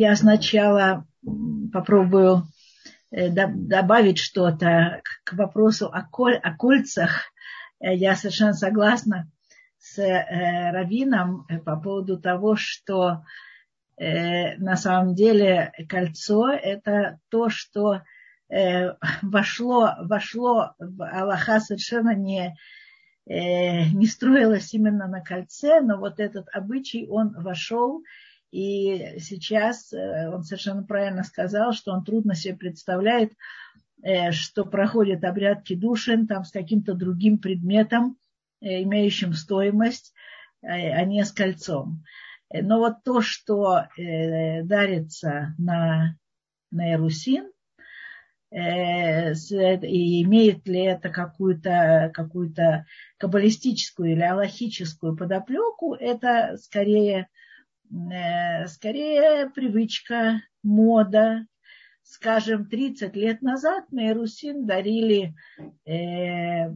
Я сначала попробую э, добавить что-то к вопросу о, коль, о кольцах. Э, я совершенно согласна с э, Равином по поводу того, что на самом деле кольцо – это то, что вошло, вошло в Аллаха совершенно не, не строилось именно на кольце, но вот этот обычай, он вошел – и сейчас э, он совершенно правильно сказал, что он трудно себе представляет, э, что проходит обряд кедушин там с каким-то другим предметом, э, имеющим стоимость, а не с кольцом. Но вот то, что дарится на, на Эрусин, и имеет ли это какую-то какую каббалистическую или аллахическую подоплеку, это скорее скорее привычка, мода. Скажем, 30 лет назад на Ирусин дарили, э, э,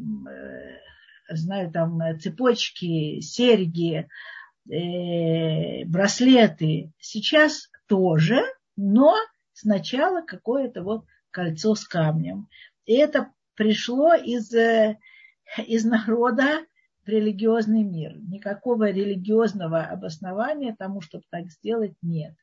знаю, там цепочки, серьги, э, браслеты. Сейчас тоже, но сначала какое-то вот кольцо с камнем. И это пришло из, э, из народа, религиозный мир. Никакого религиозного обоснования тому, чтобы так сделать, нет.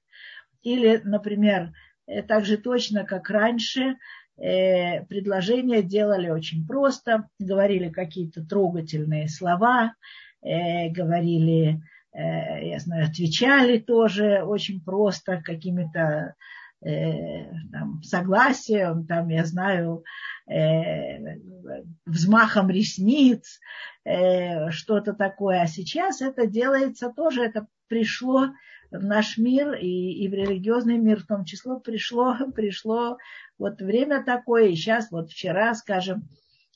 Или, например, э, так же точно, как раньше, э, предложения делали очень просто, говорили какие-то трогательные слова, э, говорили, я знаю, отвечали тоже очень просто какими-то там, согласием, там, я знаю, взмахом ресниц, э, что-то такое. А сейчас это делается тоже, это пришло в наш мир и, и в религиозный мир в том числе пришло, пришло вот время такое. И сейчас вот вчера, скажем,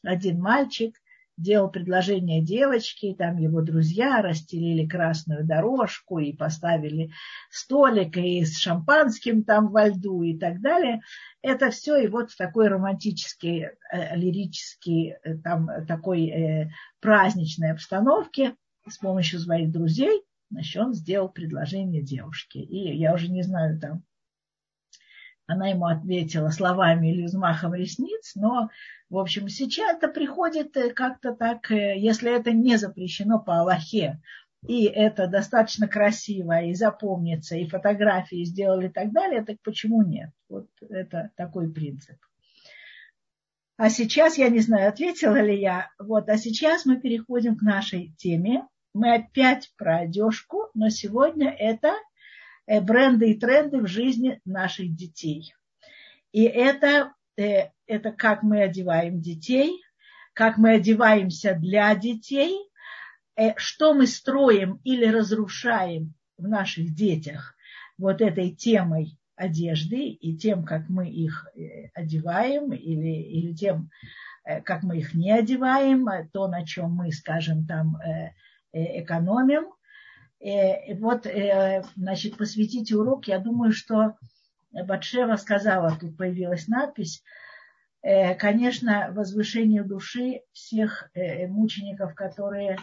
один мальчик делал предложение девочке, там его друзья расстелили красную дорожку и поставили столик и с шампанским там во льду и так далее. Это все и вот в такой романтической, э, лирической, э, там, такой э, праздничной обстановке с помощью своих друзей, значит, он сделал предложение девушке. И я уже не знаю, там, она ему ответила словами или взмахом ресниц, но, в общем, сейчас это приходит э, как-то так, э, если это не запрещено по Аллахе, и это достаточно красиво, и запомнится, и фотографии сделали и так далее, так почему нет? Вот это такой принцип. А сейчас, я не знаю, ответила ли я, вот, а сейчас мы переходим к нашей теме. Мы опять про одежку, но сегодня это бренды и тренды в жизни наших детей. И это, э, это как мы одеваем детей, как мы одеваемся для детей, э, что мы строим или разрушаем в наших детях вот этой темой одежды и тем, как мы их одеваем, или, или тем, как мы их не одеваем, то, на чем мы, скажем, там экономим. Э, вот, э, значит, посвятите урок. Я думаю, что Батшева сказала, тут появилась надпись, э, конечно, возвышение души всех мучеников, которые,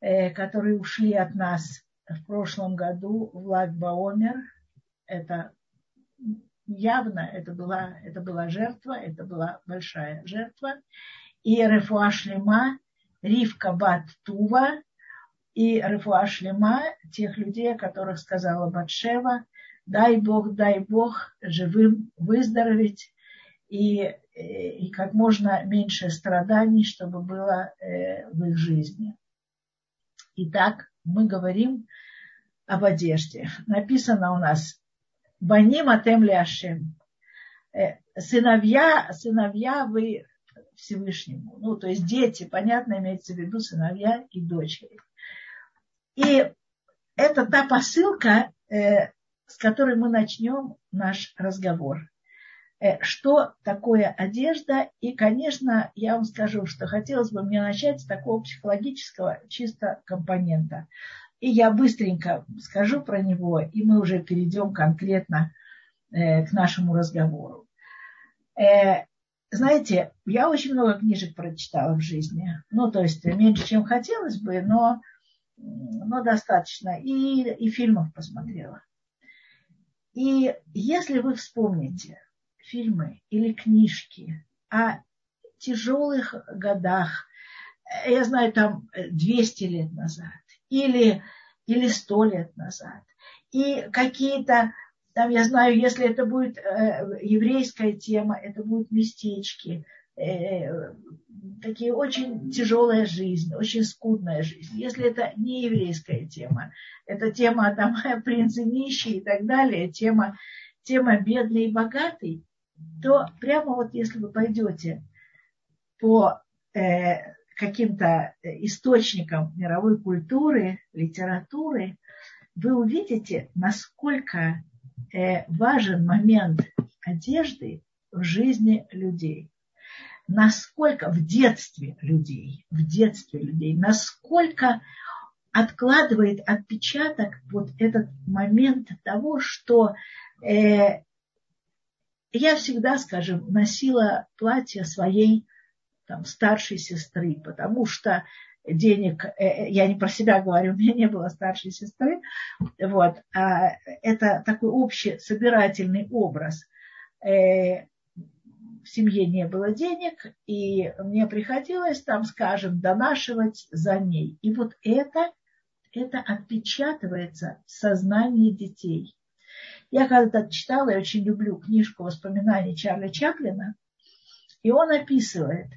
которые ушли от нас в прошлом году в Лагбаомер. Это явно, это была, это была жертва, это была большая жертва. И Рефуа Шлема, Ривка Бат Тува, и Рефуа Шлема, тех людей, о которых сказала Батшева, дай Бог, дай Бог живым выздороветь и, и как можно меньше страданий, чтобы было э, в их жизни. Итак, мы говорим об одежде. Написано у нас Баним Атем Ляшем. Э, сыновья, сыновья вы Всевышнему. Ну, то есть дети, понятно, имеется в виду сыновья и дочери. И это та посылка, э, с которой мы начнем наш разговор. Э, что такое одежда? И, конечно, я вам скажу, что хотелось бы мне начать с такого психологического чисто компонента. И я быстренько скажу про него, и мы уже перейдем конкретно э, к нашему разговору. Знаете, я очень много книжек прочитала в жизни. Ну, то есть меньше, чем хотелось бы, но но достаточно. И, и фильмов посмотрела. И если вы вспомните фильмы или книжки о тяжелых годах, я знаю, там 200 лет назад или, или 100 лет назад, и какие-то, там, я знаю, если это будет э, еврейская тема, это будут местечки, э, такие очень тяжелая жизнь, очень скудная жизнь. Если это не еврейская тема, это тема там принцы нищие и так далее, тема, тема бедный и богатый, то прямо вот если вы пойдете по э, каким-то источникам мировой культуры, литературы, вы увидите, насколько э, важен момент одежды в жизни людей насколько в детстве людей, в детстве людей, насколько откладывает отпечаток вот этот момент того, что э, я всегда, скажем, носила платье своей там, старшей сестры, потому что денег, э, э, я не про себя говорю, у меня не было старшей сестры, вот, а это такой общий собирательный образ. Э, семье не было денег, и мне приходилось там, скажем, донашивать за ней. И вот это, это отпечатывается в сознании детей. Я когда-то читала, я очень люблю книжку воспоминаний Чарли Чаплина, и он описывает,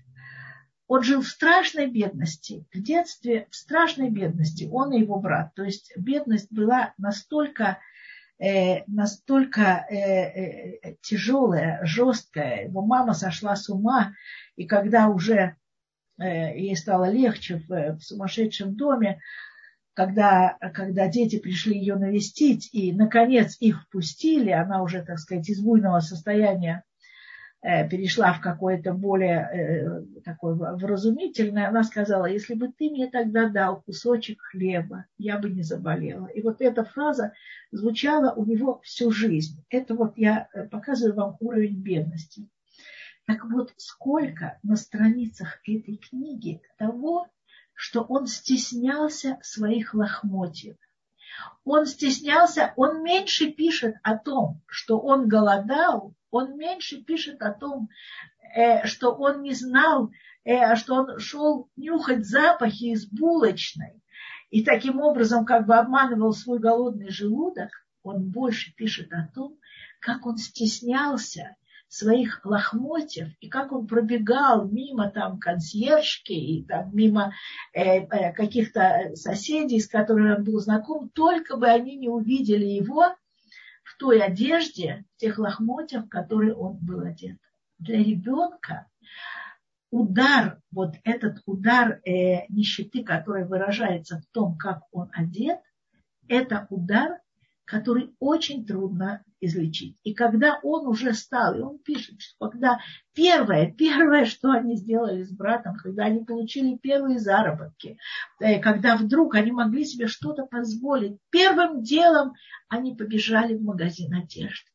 он жил в страшной бедности, в детстве в страшной бедности, он и его брат. То есть бедность была настолько настолько э, э, тяжелая, жесткая. Его мама сошла с ума, и когда уже ей стало легче в, в сумасшедшем доме, когда, когда дети пришли ее навестить, и, наконец, их впустили, она уже, так сказать, из буйного состояния Э, перешла в какое-то более э, такое вразумительное, она сказала, если бы ты мне тогда дал кусочек хлеба, я бы не заболела. И вот эта фраза звучала у него всю жизнь. Это вот я э, показываю вам уровень бедности. Так вот, сколько на страницах этой книги того, что он стеснялся своих лохмотьев. Он стеснялся, он меньше пишет о том, что он голодал, он меньше пишет о том, э, что он не знал, э, что он шел нюхать запахи из булочной. И таким образом как бы обманывал свой голодный желудок, он больше пишет о том, как он стеснялся своих лохмотьев, и как он пробегал мимо там консьержки и там мимо э, э, каких-то соседей, с которыми он был знаком, только бы они не увидели его той одежде, в тех лохмотьях, в которые он был одет. Для ребенка удар, вот этот удар э, нищеты, который выражается в том, как он одет, это удар, который очень трудно излечить. И когда он уже стал, и он пишет, что когда первое, первое, что они сделали с братом, когда они получили первые заработки, э, когда вдруг они могли себе что-то позволить, первым делом они побежали в магазин одежды.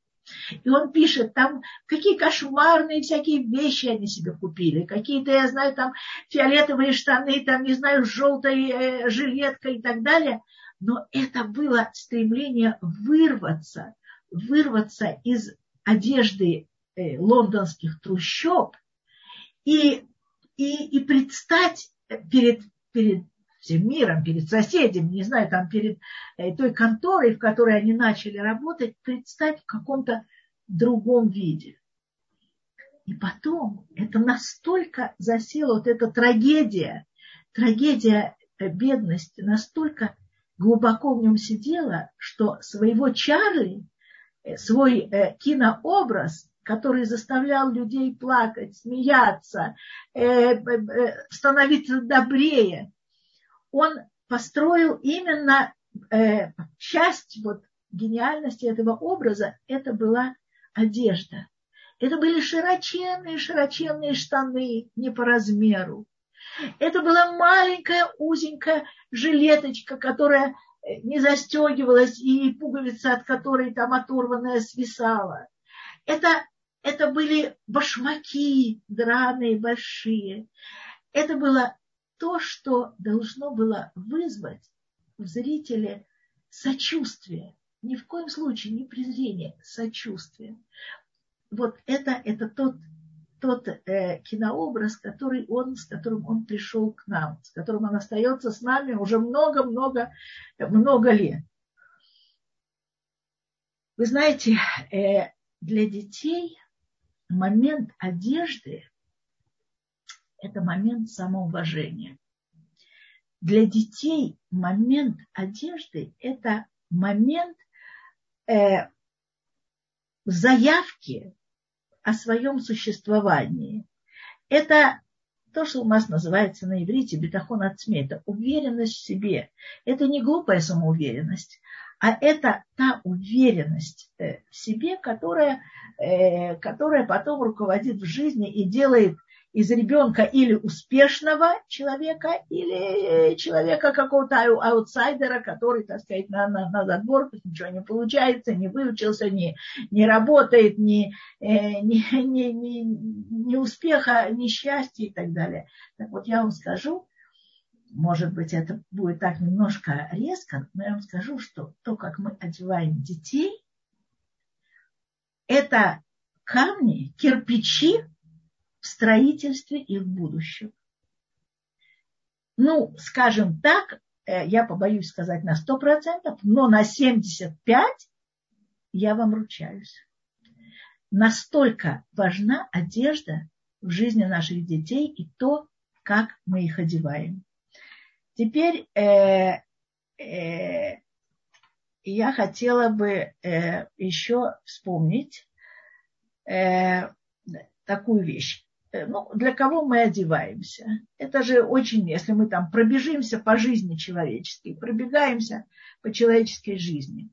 И он пишет, там какие кошмарные всякие вещи они себе купили. Какие-то, я знаю, там фиолетовые штаны, там, не знаю, с желтой э, жилеткой и так далее. Но это было стремление вырваться вырваться из одежды э, лондонских трущоб и, и, и предстать перед, перед всем миром, перед соседями, не знаю, там перед э, той конторой, в которой они начали работать, предстать в каком-то другом виде. И потом это настолько засело, вот эта трагедия, трагедия э, бедности настолько глубоко в нем сидела, что своего Чарли Э, свой э, кинообраз, который заставлял людей плакать, смеяться, э, становиться добрее, он построил именно часть вот гениальности этого образа, это была одежда. Это были широченные, широченные штаны, не по размеру. Это была маленькая, узенькая жилеточка, которая не застегивалась и пуговица, от которой там оторванная свисала. Это, это были башмаки драные, большие. Это было то, что должно было вызвать в зрителе сочувствие, Ни в коем случае не презрение, сочувствие. Вот это, это тот, тот э, кинообраз, который он, с которым он пришел к нам, с которым он остается с нами уже много-много много лет. Вы знаете, э, для детей момент одежды – это момент самоуважения. Для детей момент одежды – это момент э, заявки о своем существовании. Это то, что у нас называется на иврите бетахон от это уверенность в себе. Это не глупая самоуверенность, а это та уверенность э, в себе, которая, э, которая потом руководит в жизни и делает из ребенка или успешного человека, или человека какого-то аутсайдера, который, так сказать, на, на, на задворках ничего не получается, не выучился, не, не работает, не, э, не, не, не, не успеха, не счастья и так далее. Так вот я вам скажу, может быть, это будет так немножко резко, но я вам скажу, что то, как мы одеваем детей, это камни, кирпичи, в строительстве их будущего. Ну, скажем так, э, я побоюсь сказать на 100%, но на 75% я вам ручаюсь. Настолько важна одежда в жизни наших детей и то, как мы их одеваем. Теперь э, э, я хотела бы э, еще вспомнить э, такую вещь. Э, ну, для кого мы одеваемся. Это же очень, если мы там пробежимся по жизни человеческой, пробегаемся по человеческой жизни.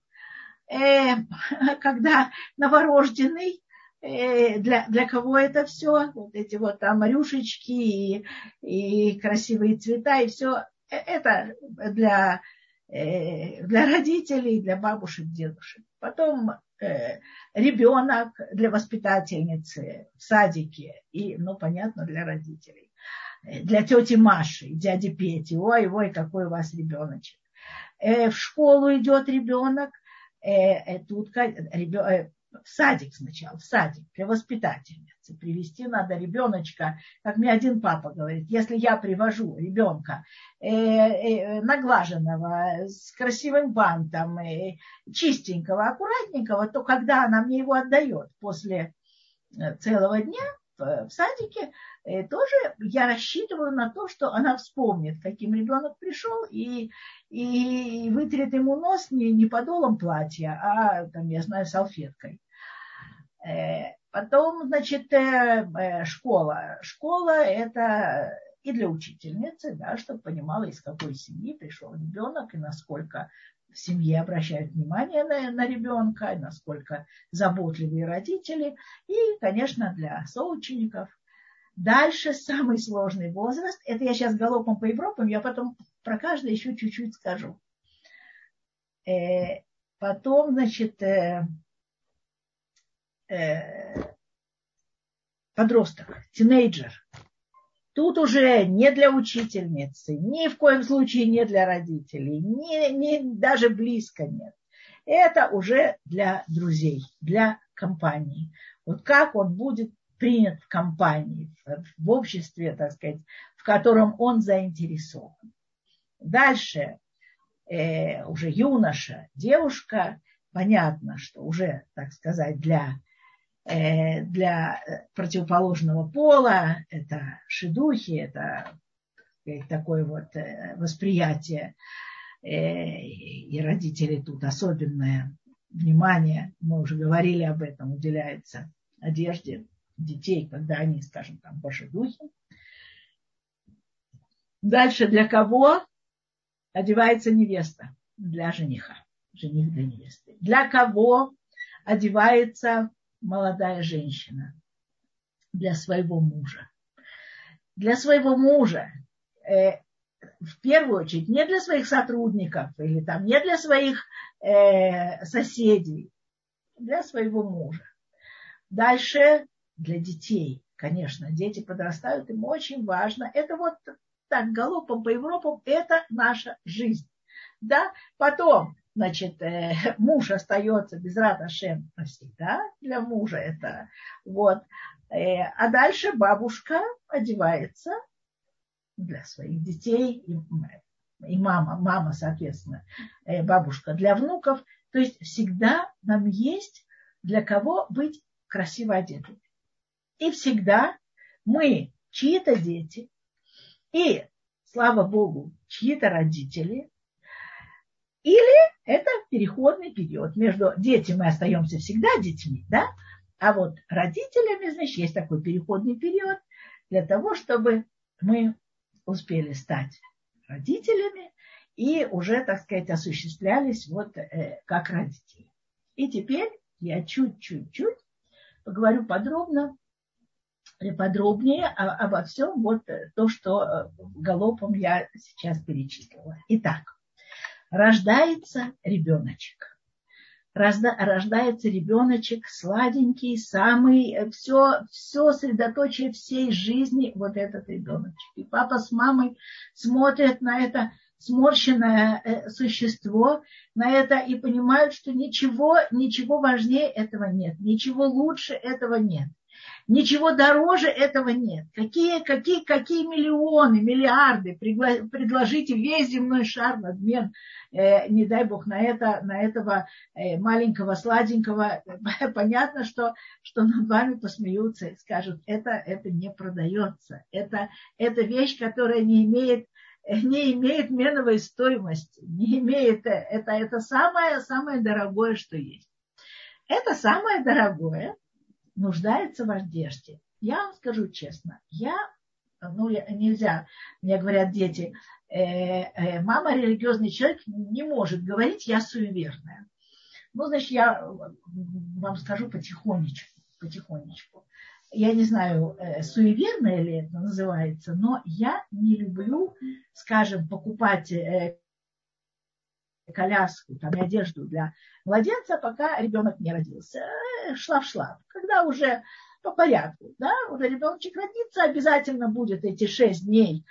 Э, когда новорожденный, э, для, для кого это все, вот эти вот там рюшечки и, и красивые цвета, и все, э, это для, э, для родителей, для бабушек, дедушек. Потом ребенок для воспитательницы в садике и, ну, понятно, для родителей. Э, для тети Маши, дяди Пети. Ой, ой, какой у вас ребеночек. Э, в школу идет ребенок, тут в садик сначала, в садик для воспитательницы. Привести надо ребеночка, как мне один папа говорит, если я привожу ребенка э, э, наглаженного, с красивым бантом, э, чистенького, аккуратненького, то когда она мне его отдает после э, целого дня в, в садике, э, тоже я рассчитываю на то, что она вспомнит, каким ребенок пришел, и, и вытрет ему нос не, не подолом платья, а, там, я знаю, салфеткой. Э, потом, значит, э, э, школа. Школа – это и для учительницы, да, чтобы понимала, из какой семьи пришел ребенок и насколько в семье обращают внимание на, на ребенка, насколько заботливые родители. И, конечно, для соучеников. Дальше самый сложный возраст. Это я сейчас галопом по Европам, я потом про каждое еще чуть-чуть скажу. Потом, значит, э, подросток, тинейджер, тут уже не для учительницы, ни в коем случае не для родителей, ни, ни, даже близко нет. Это уже для друзей, для компании. Вот как он будет принят в компании, в обществе, так сказать, в котором он заинтересован. Дальше э, уже юноша, девушка, понятно, что уже, так сказать, для для противоположного пола, это шедухи, это такое вот э, восприятие. Э, и родители тут особенное внимание, мы уже говорили об этом, уделяется одежде детей, когда они, скажем, там, башедухи. Дальше для кого одевается невеста? Для жениха. Жених для невесты. Для кого одевается молодая женщина для своего мужа. Для своего мужа, э, в первую очередь, не для своих сотрудников или там, не для своих э, соседей, для своего мужа. Дальше для детей, конечно, дети подрастают, им очень важно. Это вот так галопом по Европам, это наша жизнь. Да? Потом значит, э, муж остается без Раташем навсегда, для мужа это, вот. Э, а дальше бабушка одевается для своих детей, и, и мама, мама, соответственно, э, бабушка для внуков. То есть всегда нам есть для кого быть красиво одетыми. И всегда мы чьи-то дети, и, слава Богу, чьи-то родители, или это переходный период. Между дети мы остаемся всегда детьми, да? А вот родителями, значит, есть такой переходный период для того, чтобы мы успели стать родителями и уже, так сказать, осуществлялись вот э, как родители. И теперь я чуть-чуть-чуть поговорю подробно, подробнее обо всем вот э, то, что э, галопом я сейчас перечислила. Итак, рождается ребеночек. рождается ребеночек сладенький, самый, все, все средоточие всей жизни, вот этот ребеночек. И папа с мамой смотрят на это сморщенное э, существо, на это и понимают, что ничего, ничего важнее этого нет, ничего лучше этого нет. Ничего дороже этого нет. Какие, какие, какие миллионы, миллиарды предложите весь земной шар в обмен, э, не дай бог, на, это, на этого э, маленького, сладенького. Понятно, что, что над вами посмеются и скажут, это, это не продается. Это, это вещь, которая не имеет не имеет меновой стоимости, не имеет, это, это самое, самое дорогое, что есть. Это самое дорогое нуждается в одежде. Я вам скажу честно, я, ну, нельзя, мне говорят дети, э, э, мама религиозный человек не может говорить, я суеверная. Ну, значит, я вам скажу потихонечку, потихонечку. Я не знаю, э, суеверное ли это называется, но я не люблю, скажем, покупать э, коляску, там, и одежду для младенца, пока ребенок не родился. Э, шла в шла. Когда уже по порядку, да, уже ребеночек родится, обязательно будет эти шесть дней.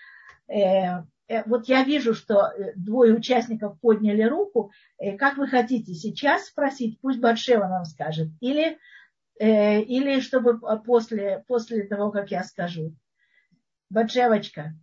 Э, э, вот я вижу, что двое участников подняли руку. Как вы хотите сейчас спросить? Пусть Батшева нам скажет. Или, или чтобы после, после того, как я скажу. Батшевочка.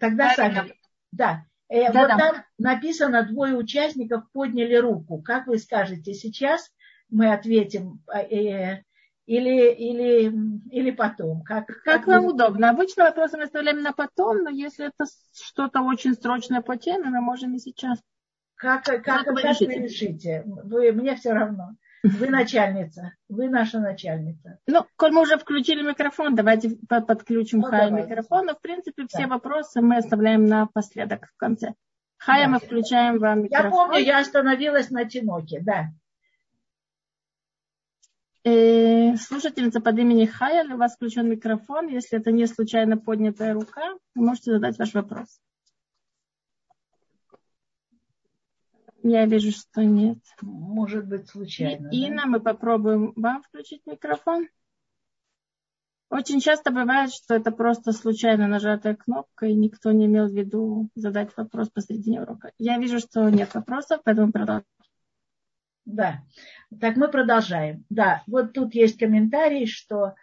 Тогда сами. Да. Э, да, вот да. там написано, двое участников подняли руку. Как вы скажете, сейчас мы ответим э, э или, или, или потом? Как, как, как вам вы... удобно. Обычно вопросы мы оставляем на потом, но если это что-то очень срочное по теме, мы можем и сейчас. Как, как, как, вы решите? Вы, мне все равно. Вы начальница. Вы наша начальница. Ну, коль мы уже включили микрофон, давайте подключим ну, Хая микрофон. Но, в принципе, все да. вопросы мы оставляем напоследок в конце. Хая, да. мы включаем вам микрофон. Я помню, я остановилась на Тиноке, да. Э, слушательница под именем Хая, у вас включен микрофон. Если это не случайно поднятая рука, вы можете задать ваш вопрос. Я вижу, что нет. Может быть, случайно. И, Инна, мы попробуем вам включить микрофон. Очень часто бывает, что это просто случайно нажатая кнопка, и никто не имел в виду задать вопрос посредине урока. Я вижу, что нет вопросов, поэтому продолжаем. Да, так мы продолжаем. Да, вот тут есть комментарий, что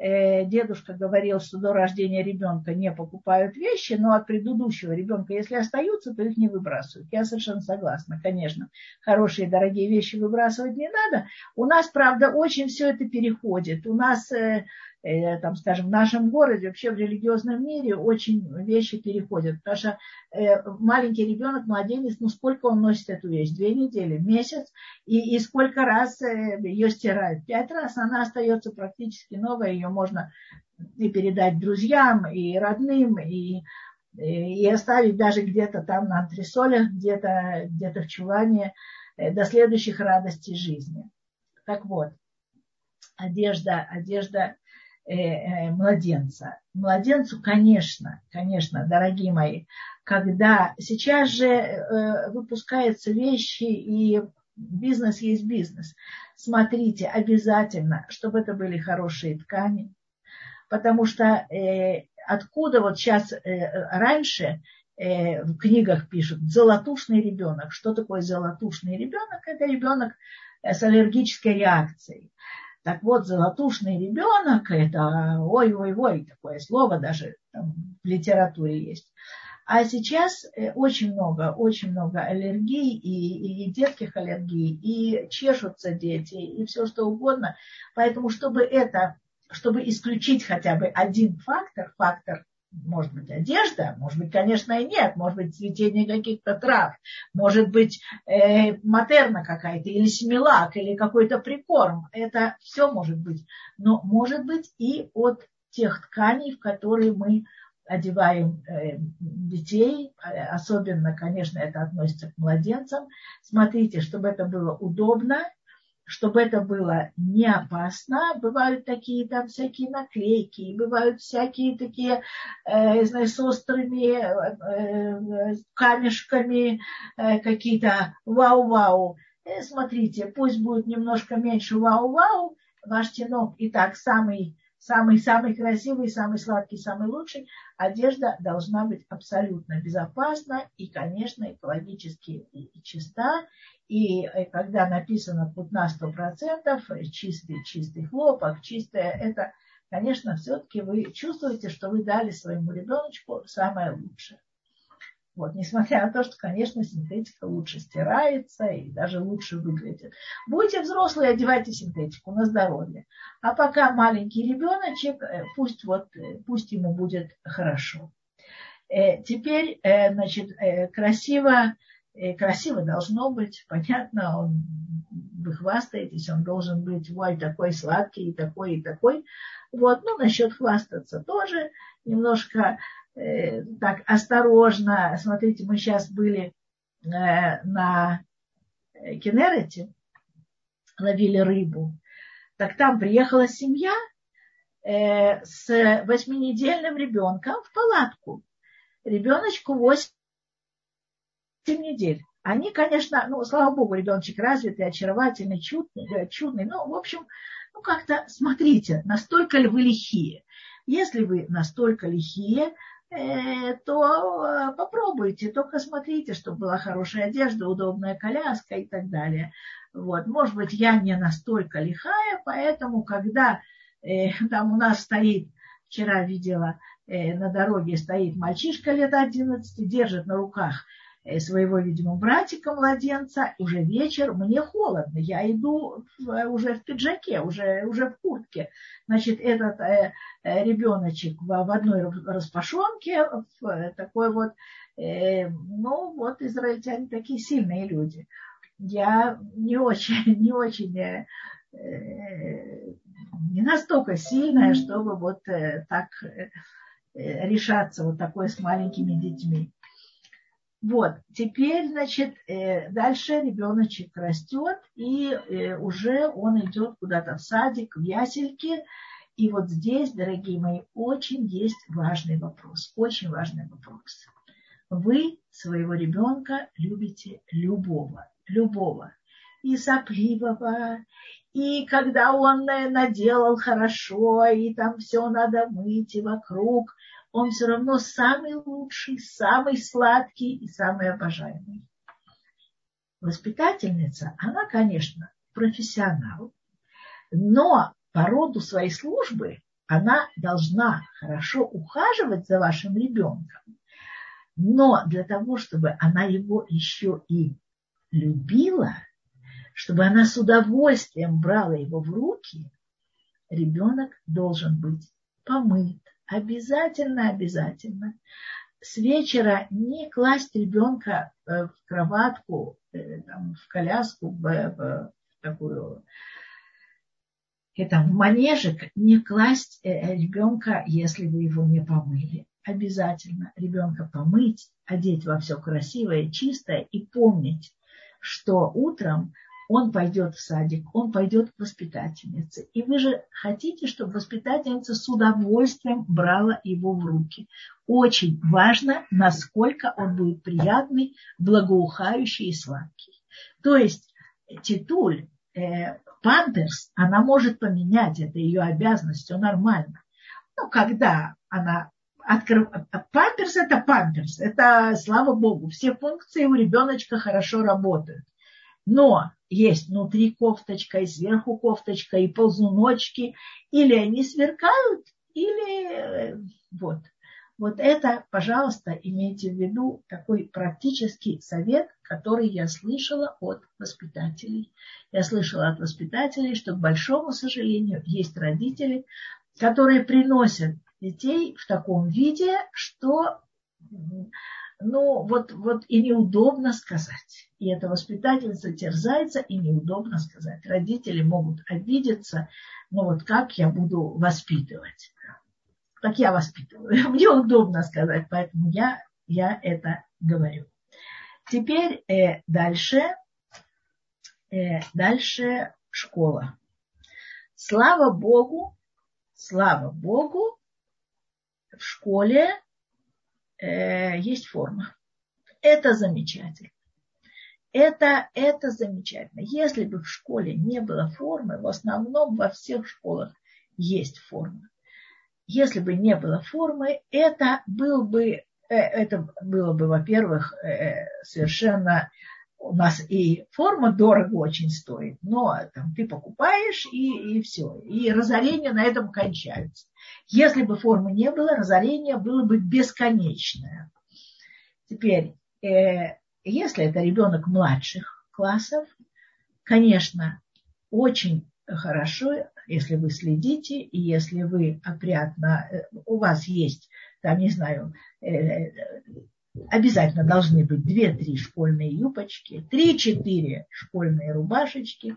дедушка говорил, что до рождения ребенка не покупают вещи, но от предыдущего ребенка, если остаются, то их не выбрасывают. Я совершенно согласна, конечно. Хорошие, дорогие вещи выбрасывать не надо. У нас, правда, очень все это переходит. У нас э, Э, там, скажем, в нашем городе, вообще в религиозном мире очень вещи переходят. Потому что э, маленький ребенок, младенец, ну сколько он носит эту вещь? Две недели, месяц, и, и сколько раз э, ее стирают? Пять раз она остается практически новая, ее можно и передать друзьям, и родным, и, и оставить даже где-то там на антресолях, где-то где в чулане до следующих радостей жизни. Так вот, одежда, одежда Э, э, младенца. Младенцу, конечно, конечно, дорогие мои, когда сейчас же э, выпускаются вещи и бизнес есть бизнес. Смотрите обязательно, чтобы это были хорошие ткани, потому что откуда вот сейчас раньше э, в книгах пишут, золотушный ребенок. Что такое золотушный ребенок? Это ребенок э, с аллергической реакцией. Так вот, золотушный ребенок, это ой-ой-ой, такое слово даже там, в литературе есть. А сейчас э, очень много, очень много аллергий и, и детских аллергий, и чешутся дети, и все что угодно. Поэтому, чтобы это, чтобы исключить хотя бы один фактор, фактор может быть, одежда, может быть, конечно, и нет, может быть, цветение каких-то трав, может быть, э, матерна какая-то, или семилак, или какой-то прикорм. Это все может быть. Но может быть и от тех тканей, в которые мы одеваем э, детей, особенно, конечно, это относится к младенцам. Смотрите, чтобы это было удобно, чтобы это было не опасно. Бывают такие там всякие наклейки, бывают всякие такие, э, знаю, с острыми э, камешками, э, какие-то вау-вау. Э, смотрите, пусть будет немножко меньше вау-вау, ваш тенок и так самый самый-самый красивый, самый сладкий, самый лучший, одежда должна быть абсолютно безопасна и, конечно, экологически чиста. И э, когда написано на 100%, э, чистый, чистый хлопок, чистое, это, конечно, все-таки вы чувствуете, что вы дали своему ребеночку самое лучшее. Вот, несмотря на то, что, конечно, синтетика лучше стирается и даже лучше выглядит. Будете взрослые, одевайте синтетику на здоровье. А пока маленький ребеночек, э, пусть, вот, пусть ему будет хорошо. Теперь, значит, красиво красиво должно быть, понятно, он, вы хвастаетесь, он должен быть, ой, такой сладкий, и такой, и такой. Вот, ну, насчет хвастаться тоже немножко э, так осторожно. Смотрите, мы сейчас были э, на Кенерете, ловили рыбу. Так там приехала семья э, с восьминедельным ребенком в палатку. Ребеночку 8 7 недель. Они, конечно, ну, слава богу, ребеночек развитый, очаровательный, чудный, э, чудный. Ну, в общем, ну, как-то смотрите, настолько ли вы лихие. Если вы настолько лихие, то э, попробуйте, только смотрите, чтобы была хорошая одежда, удобная коляска и так далее. Вот. Может быть, я не настолько лихая, поэтому, когда э, там у нас стоит, вчера видела, э, на дороге стоит мальчишка лет 11, держит на руках Э, своего, видимо, братика, младенца, уже вечер, мне холодно, я иду уже в пиджаке, уже, уже в куртке. Значит, этот э, э ребеночек в, одной распашонке, такой вот, э, ну вот израильтяне такие сильные люди. Я не очень, не очень, э, э не настолько сильная, чтобы вот э, так э, решаться вот такое с маленькими детьми. Вот, теперь, значит, э, дальше ребеночек растет, и э, уже он идет куда-то в садик, в ясельки. И вот здесь, дорогие мои, очень есть важный вопрос, очень важный вопрос. Вы своего ребенка любите любого, любого. И сопливого, и когда он э, наделал хорошо, и там все надо мыть, и вокруг – он все равно самый лучший, самый сладкий и самый обожаемый. Воспитательница, она, конечно, профессионал, но по роду своей службы она должна хорошо ухаживать за вашим ребенком. Но для того, чтобы она его еще и любила, чтобы она с удовольствием брала его в руки, ребенок должен быть помыт, Обязательно, обязательно. С вечера не класть ребенка э, в кроватку, э, в коляску, в, в такую это в манежик, не класть э, ребенка, если вы его не помыли. Обязательно ребенка помыть, одеть во все красивое, чистое и помнить, что утром он пойдет в садик, он пойдет к воспитательнице. И вы же хотите, чтобы воспитательница с удовольствием брала его в руки. Очень важно, насколько он будет приятный, благоухающий и сладкий. То есть титуль, э, памперс, она может поменять, это ее обязанность, все нормально. Но когда она открыв... памперс это памперс, это слава богу, все функции у ребеночка хорошо работают. Но есть внутри кофточка, и сверху кофточка, и ползуночки, или они сверкают, или э, вот. Вот это, пожалуйста, имейте в виду такой практический совет, который я слышала от воспитателей. Я слышала от воспитателей, что, к большому сожалению, есть родители, которые приносят детей в таком виде, что ну, вот, вот и неудобно сказать. И эта воспитательница терзается, и неудобно сказать. Родители могут обидеться, но вот как я буду воспитывать? Как я воспитываю? Мне удобно сказать, поэтому я, я это говорю. Теперь э, дальше, э, дальше школа. Слава Богу, слава Богу, в школе э, есть форма. Это замечательно. Это, это замечательно. Если бы в школе не было формы, в основном во всех школах есть форма. Если бы не было формы, это был бы, э, это было бы, во-первых, э, совершенно у нас и форма дорого очень стоит, но там, ты покупаешь и, и все. И разорения на этом кончаются. Если бы формы не было, разорение было бы бесконечное. Теперь, э, если это ребенок младших классов, конечно, очень хорошо, если вы следите, и если вы опрятно, э, у вас есть, там, не знаю, э, обязательно должны быть 2-3 школьные юбочки, 3-4 школьные рубашечки,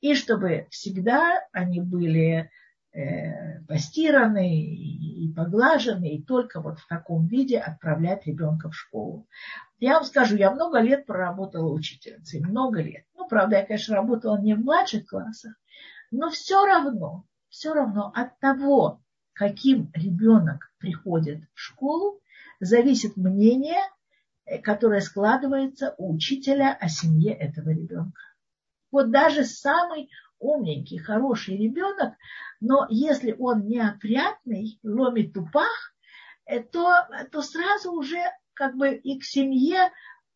и чтобы всегда они были э, постираны и поглажены, и только вот в таком виде отправлять ребенка в школу. Я вам скажу, я много лет проработала учительницей, много лет. Ну, правда, я, конечно, работала не в младших классах, но все равно, все равно от того, каким ребенок приходит в школу, зависит мнение, э, которое складывается у учителя о семье этого ребенка. Вот даже самый умненький, хороший ребенок, но если он неопрятный, ломит тупах, э, то, то сразу уже как бы и к семье,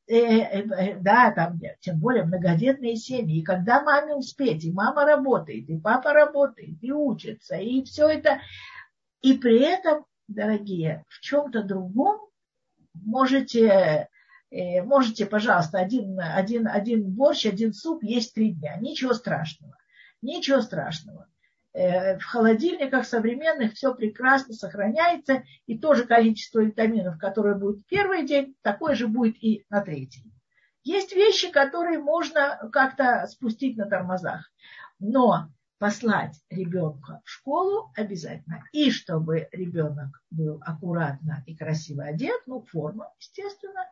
э, э, да, там, тем более многодетные семьи, и когда маме успеть, и мама работает, и папа работает, и учится, и все это, и при этом дорогие, в чем-то другом можете, э, можете, пожалуйста, один, один, один борщ, один суп есть три дня. Ничего страшного. Ничего страшного. Э, в холодильниках современных все прекрасно сохраняется, и то же количество витаминов, которое будет в первый день, такое же будет и на третий. Есть вещи, которые можно как-то спустить на тормозах. Но послать ребенка в школу обязательно. И чтобы ребенок был аккуратно и красиво одет, ну, форма, естественно,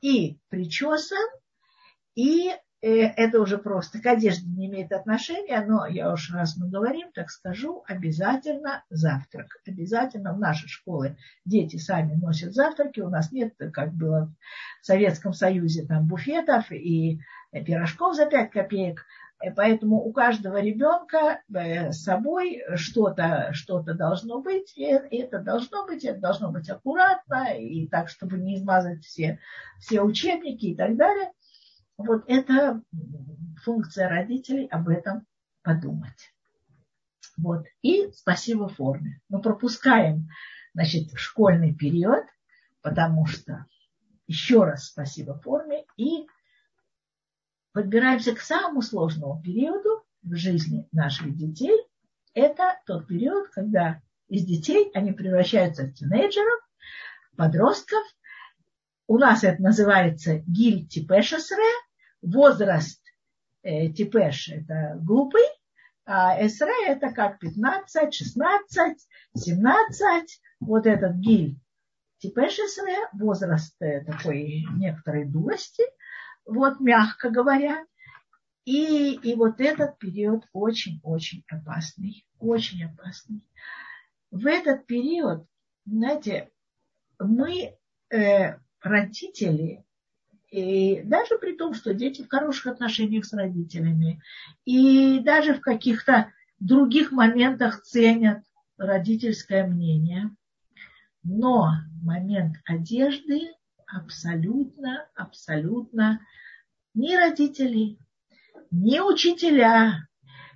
и причесан, и э, это уже просто к одежде не имеет отношения, но я уж раз мы говорим, так скажу, обязательно завтрак. Обязательно в нашей школе дети сами носят завтраки. У нас нет, как было в Советском Союзе, там буфетов и пирожков за 5 копеек. Поэтому у каждого ребенка э, с собой что-то что должно быть, и это должно быть, это должно быть аккуратно, и так, чтобы не измазать все, все учебники и так далее. Вот это функция родителей об этом подумать. Вот. И спасибо форме. Мы пропускаем значит, школьный период, потому что еще раз спасибо форме и подбираемся к самому сложному периоду в жизни наших детей. Это тот период, когда из детей они превращаются в тинейджеров, подростков. У нас это называется гиль типешесре, возраст э, типеш – это глупый, а эсре – это как 15, 16, 17. Вот этот гиль типешесре, возраст э, такой некоторой дурости – вот мягко говоря. И, и вот этот период очень-очень опасный, очень опасный. В этот период, знаете, мы, э, родители, и даже при том, что дети в хороших отношениях с родителями, и даже в каких-то других моментах ценят родительское мнение, Но момент одежды абсолютно, абсолютно ни родители, ни учителя,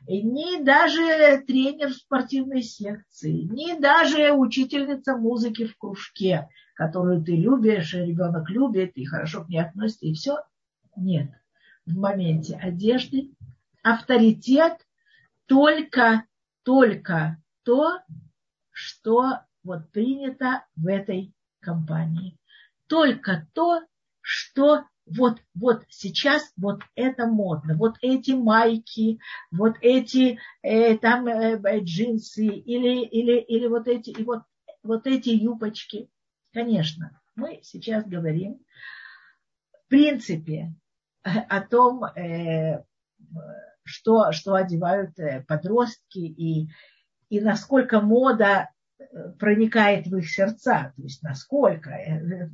ни даже тренер в спортивной секции, ни даже учительница музыки в кружке, которую ты любишь, ребенок любит и хорошо к ней относится, и все. Нет. В моменте одежды авторитет только, только то, что вот принято в этой компании. Только то, что вот, вот сейчас вот это модно, вот эти майки, вот эти э, там э, э, джинсы или, или, или вот эти, и вот, вот эти юбочки. Конечно, мы сейчас говорим в принципе о том, э, что, что одевают э, подростки и, и насколько мода проникает в их сердца, то есть насколько.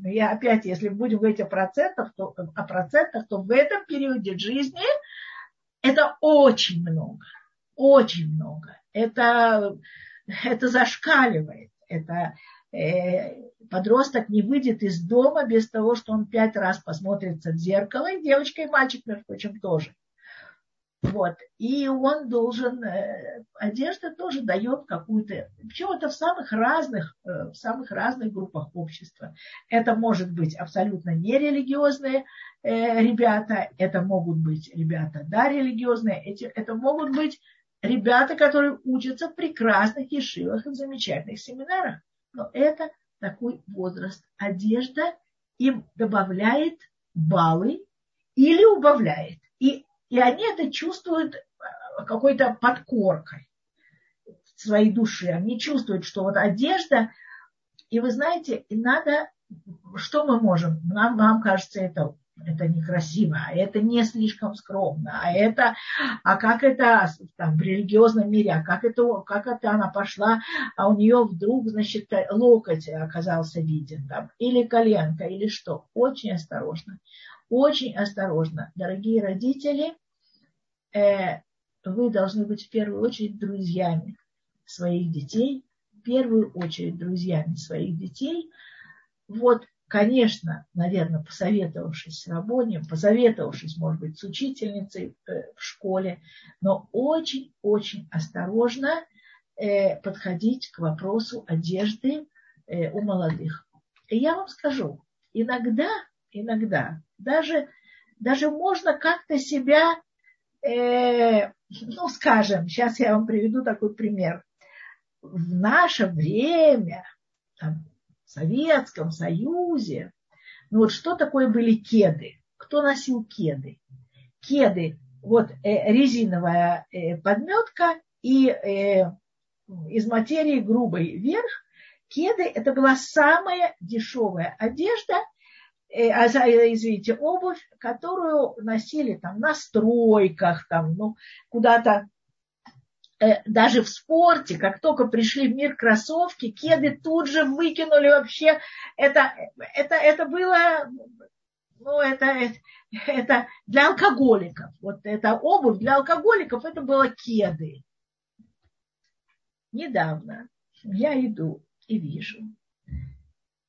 Я опять, если будем говорить о процентах, то, о процентах, то в этом периоде жизни это очень много, очень много. Это, это зашкаливает. Это э, подросток не выйдет из дома без того, что он пять раз посмотрится в зеркало, и девочка и мальчик, между прочим, тоже. Вот. И он должен, э, одежда тоже дает какую-то, причем это в самых разных, э, в самых разных группах общества. Это может быть абсолютно нерелигиозные э, ребята, это могут быть ребята, да, религиозные, это могут быть ребята, которые учатся в прекрасных ешивах и в замечательных семинарах. Но это такой возраст. Одежда им добавляет баллы или убавляет. И и они это чувствуют э, какой-то подкоркой своей души. Они чувствуют, что вот одежда, и вы знаете, надо, что мы можем? Нам, нам кажется, это, это некрасиво, а это не слишком скромно, а это, а как это там, в религиозном мире, а как это, как это она пошла, а у нее вдруг, значит, локоть оказался виден, там, или коленка, или что. Очень осторожно очень осторожно. Дорогие родители, э, вы должны быть в первую очередь друзьями своих детей, в первую очередь друзьями своих детей. Вот, конечно, наверное, посоветовавшись с Рабонем, посоветовавшись, может быть, с учительницей э, в школе, но очень-очень осторожно э, подходить к вопросу одежды э, у молодых. И я вам скажу, иногда, иногда даже, даже можно как-то себя, э, ну, скажем, сейчас я вам приведу такой пример. В наше время, там, в Советском Союзе, ну вот что такое были кеды? Кто носил кеды? Кеды, вот э, резиновая э, подметка и э, из материи грубой верх. Кеды – это была самая дешевая одежда – а, э, извините, обувь, которую носили там на стройках, там, ну, куда-то э, даже в спорте, как только пришли в мир кроссовки, кеды тут же выкинули вообще. Это, это, это было, ну, это, это для алкоголиков. Вот эта обувь для алкоголиков, это было кеды. Недавно я иду и вижу,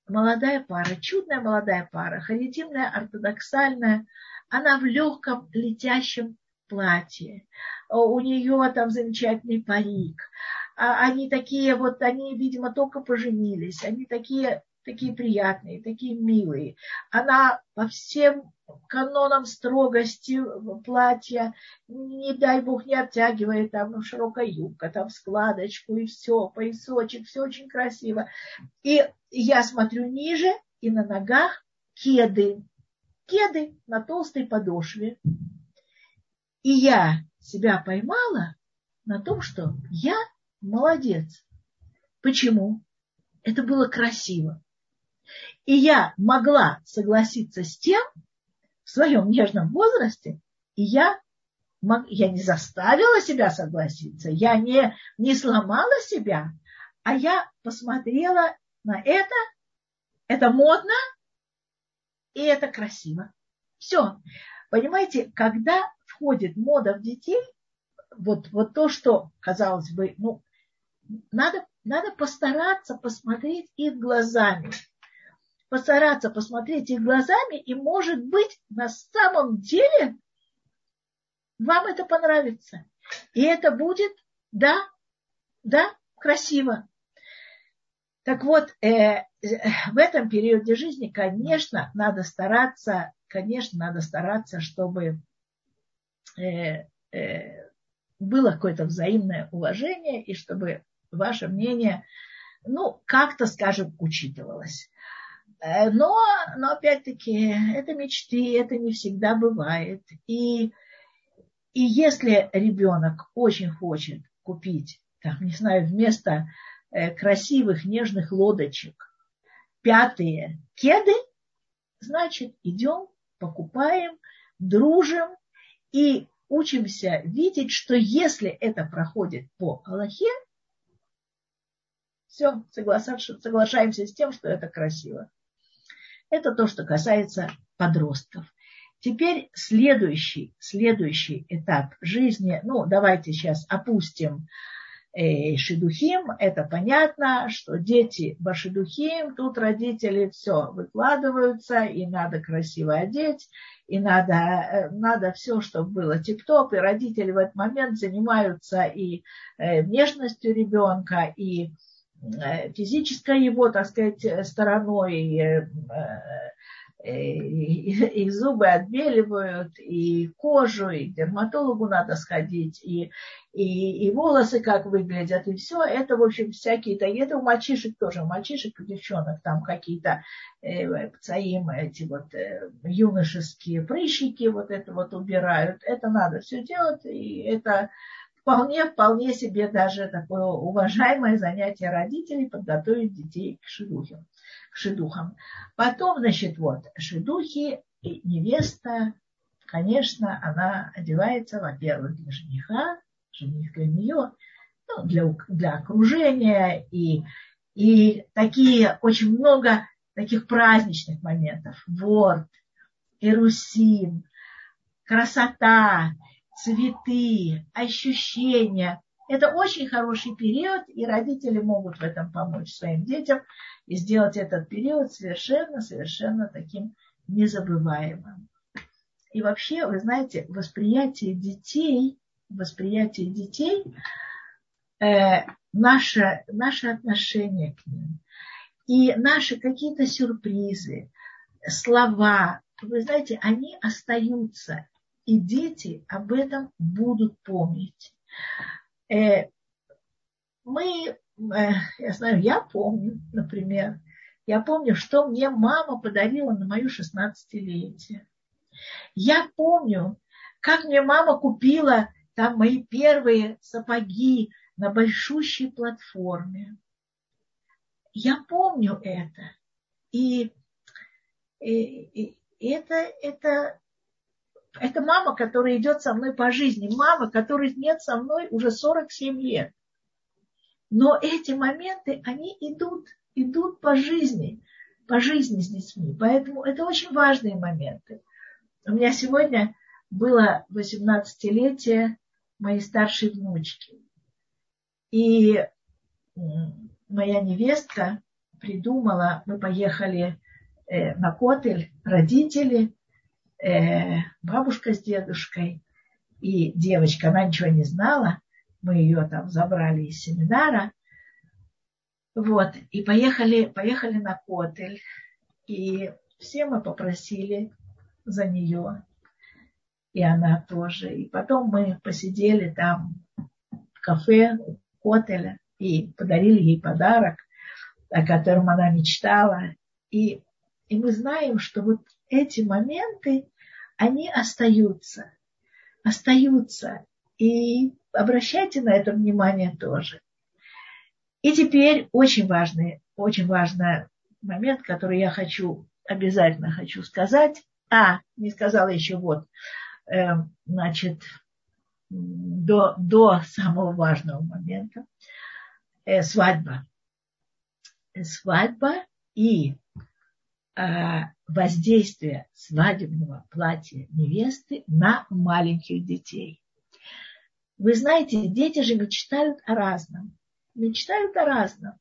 молодая пара, чудная молодая пара, харитимная, ортодоксальная, она в легком летящем платье. У нее там замечательный парик. А они такие вот, они, видимо, только поженились. Они такие, такие приятные, такие милые. Она по всем канонам строгости платья, не дай бог, не обтягивает, там ну, широкая юбка, там складочку и все, поясочек, все очень красиво. И я смотрю ниже, и на ногах кеды, кеды на толстой подошве. И я себя поймала на том, что я молодец. Почему? Это было красиво. И я могла согласиться с тем, в своем нежном возрасте, и я, я не заставила себя согласиться, я не, не сломала себя, а я посмотрела на это, это модно, и это красиво. Все. Понимаете, когда входит мода в детей, вот, вот то, что, казалось бы, ну, надо, надо постараться посмотреть их глазами. Постараться посмотреть их глазами, и, может быть, на самом деле вам это понравится. И это будет, да, да, красиво. Так вот, э, в этом периоде жизни, конечно, надо стараться, конечно, надо стараться, чтобы э, э, было какое-то взаимное уважение и чтобы ваше мнение, ну, как-то, скажем, учитывалось. Э, но, но опять-таки, это мечты, это не всегда бывает. И, и если ребенок очень хочет купить, там, не знаю, вместо э, красивых нежных лодочек пятые кеды, значит, идем, покупаем, дружим и учимся видеть, что если это проходит по Аллахе, все, соглашаемся с тем, что это красиво. Это то, что касается подростков. Теперь следующий, следующий этап жизни. Ну, давайте сейчас опустим э, шедухим. Это понятно, что дети башедухим, тут родители все выкладываются, и надо красиво одеть, и надо, э, надо все, чтобы было тип-топ, и родители в этот момент занимаются и э, внешностью ребенка, и физической его, так сказать, стороной, и, э, и, и зубы отбеливают, и кожу, и к дерматологу надо сходить, и, и, и волосы как выглядят, и все. Это, в общем, всякие, это у мальчишек тоже, у мальчишек, у девчонок там какие-то э, пцаим, эти вот э, юношеские прыщики вот это вот убирают. Это надо все делать, и это вполне, вполне себе даже такое уважаемое занятие родителей подготовить детей к шедухам. К шедухам. Потом, значит, вот, шедухи, и невеста, конечно, она одевается, во-первых, для жениха, жених для нее, ну, для, для окружения, и, и такие, очень много таких праздничных моментов. Ворд, Ирусин, красота, цветы, ощущения. Это очень хороший период, и родители могут в этом помочь своим детям и сделать этот период совершенно-совершенно таким незабываемым. И вообще, вы знаете, восприятие детей, восприятие детей, э, наше, наше отношение к ним и наши какие-то сюрпризы, слова, вы знаете, они остаются и дети об этом будут помнить. Э, мы, э, я знаю, я помню, например, я помню, что мне мама подарила на мою 16-летие. Я помню, как мне мама купила там мои первые сапоги на большущей платформе. Я помню это. И, и, и это, это это мама, которая идет со мной по жизни. Мама, которой нет со мной уже 47 лет. Но эти моменты, они идут, идут по жизни, по жизни с детьми. Поэтому это очень важные моменты. У меня сегодня было 18-летие моей старшей внучки. И моя невестка придумала, мы поехали э, на Котель, родители, э, бабушка с дедушкой и девочка, она ничего не знала. Мы ее там забрали из семинара. Вот, и поехали, поехали на Котель. И все мы попросили за нее. И она тоже. И потом мы посидели там в кафе Котеля и подарили ей подарок, о котором она мечтала. И, и мы знаем, что вот эти моменты, они остаются, остаются. И обращайте на это внимание тоже. И теперь очень важный, очень важный момент, который я хочу, обязательно хочу сказать. А, не сказала еще вот, э, значит, до, до самого важного момента. Э, свадьба. Свадьба и воздействие свадебного платья невесты на маленьких детей. Вы знаете, дети же мечтают о разном. мечтают о разном.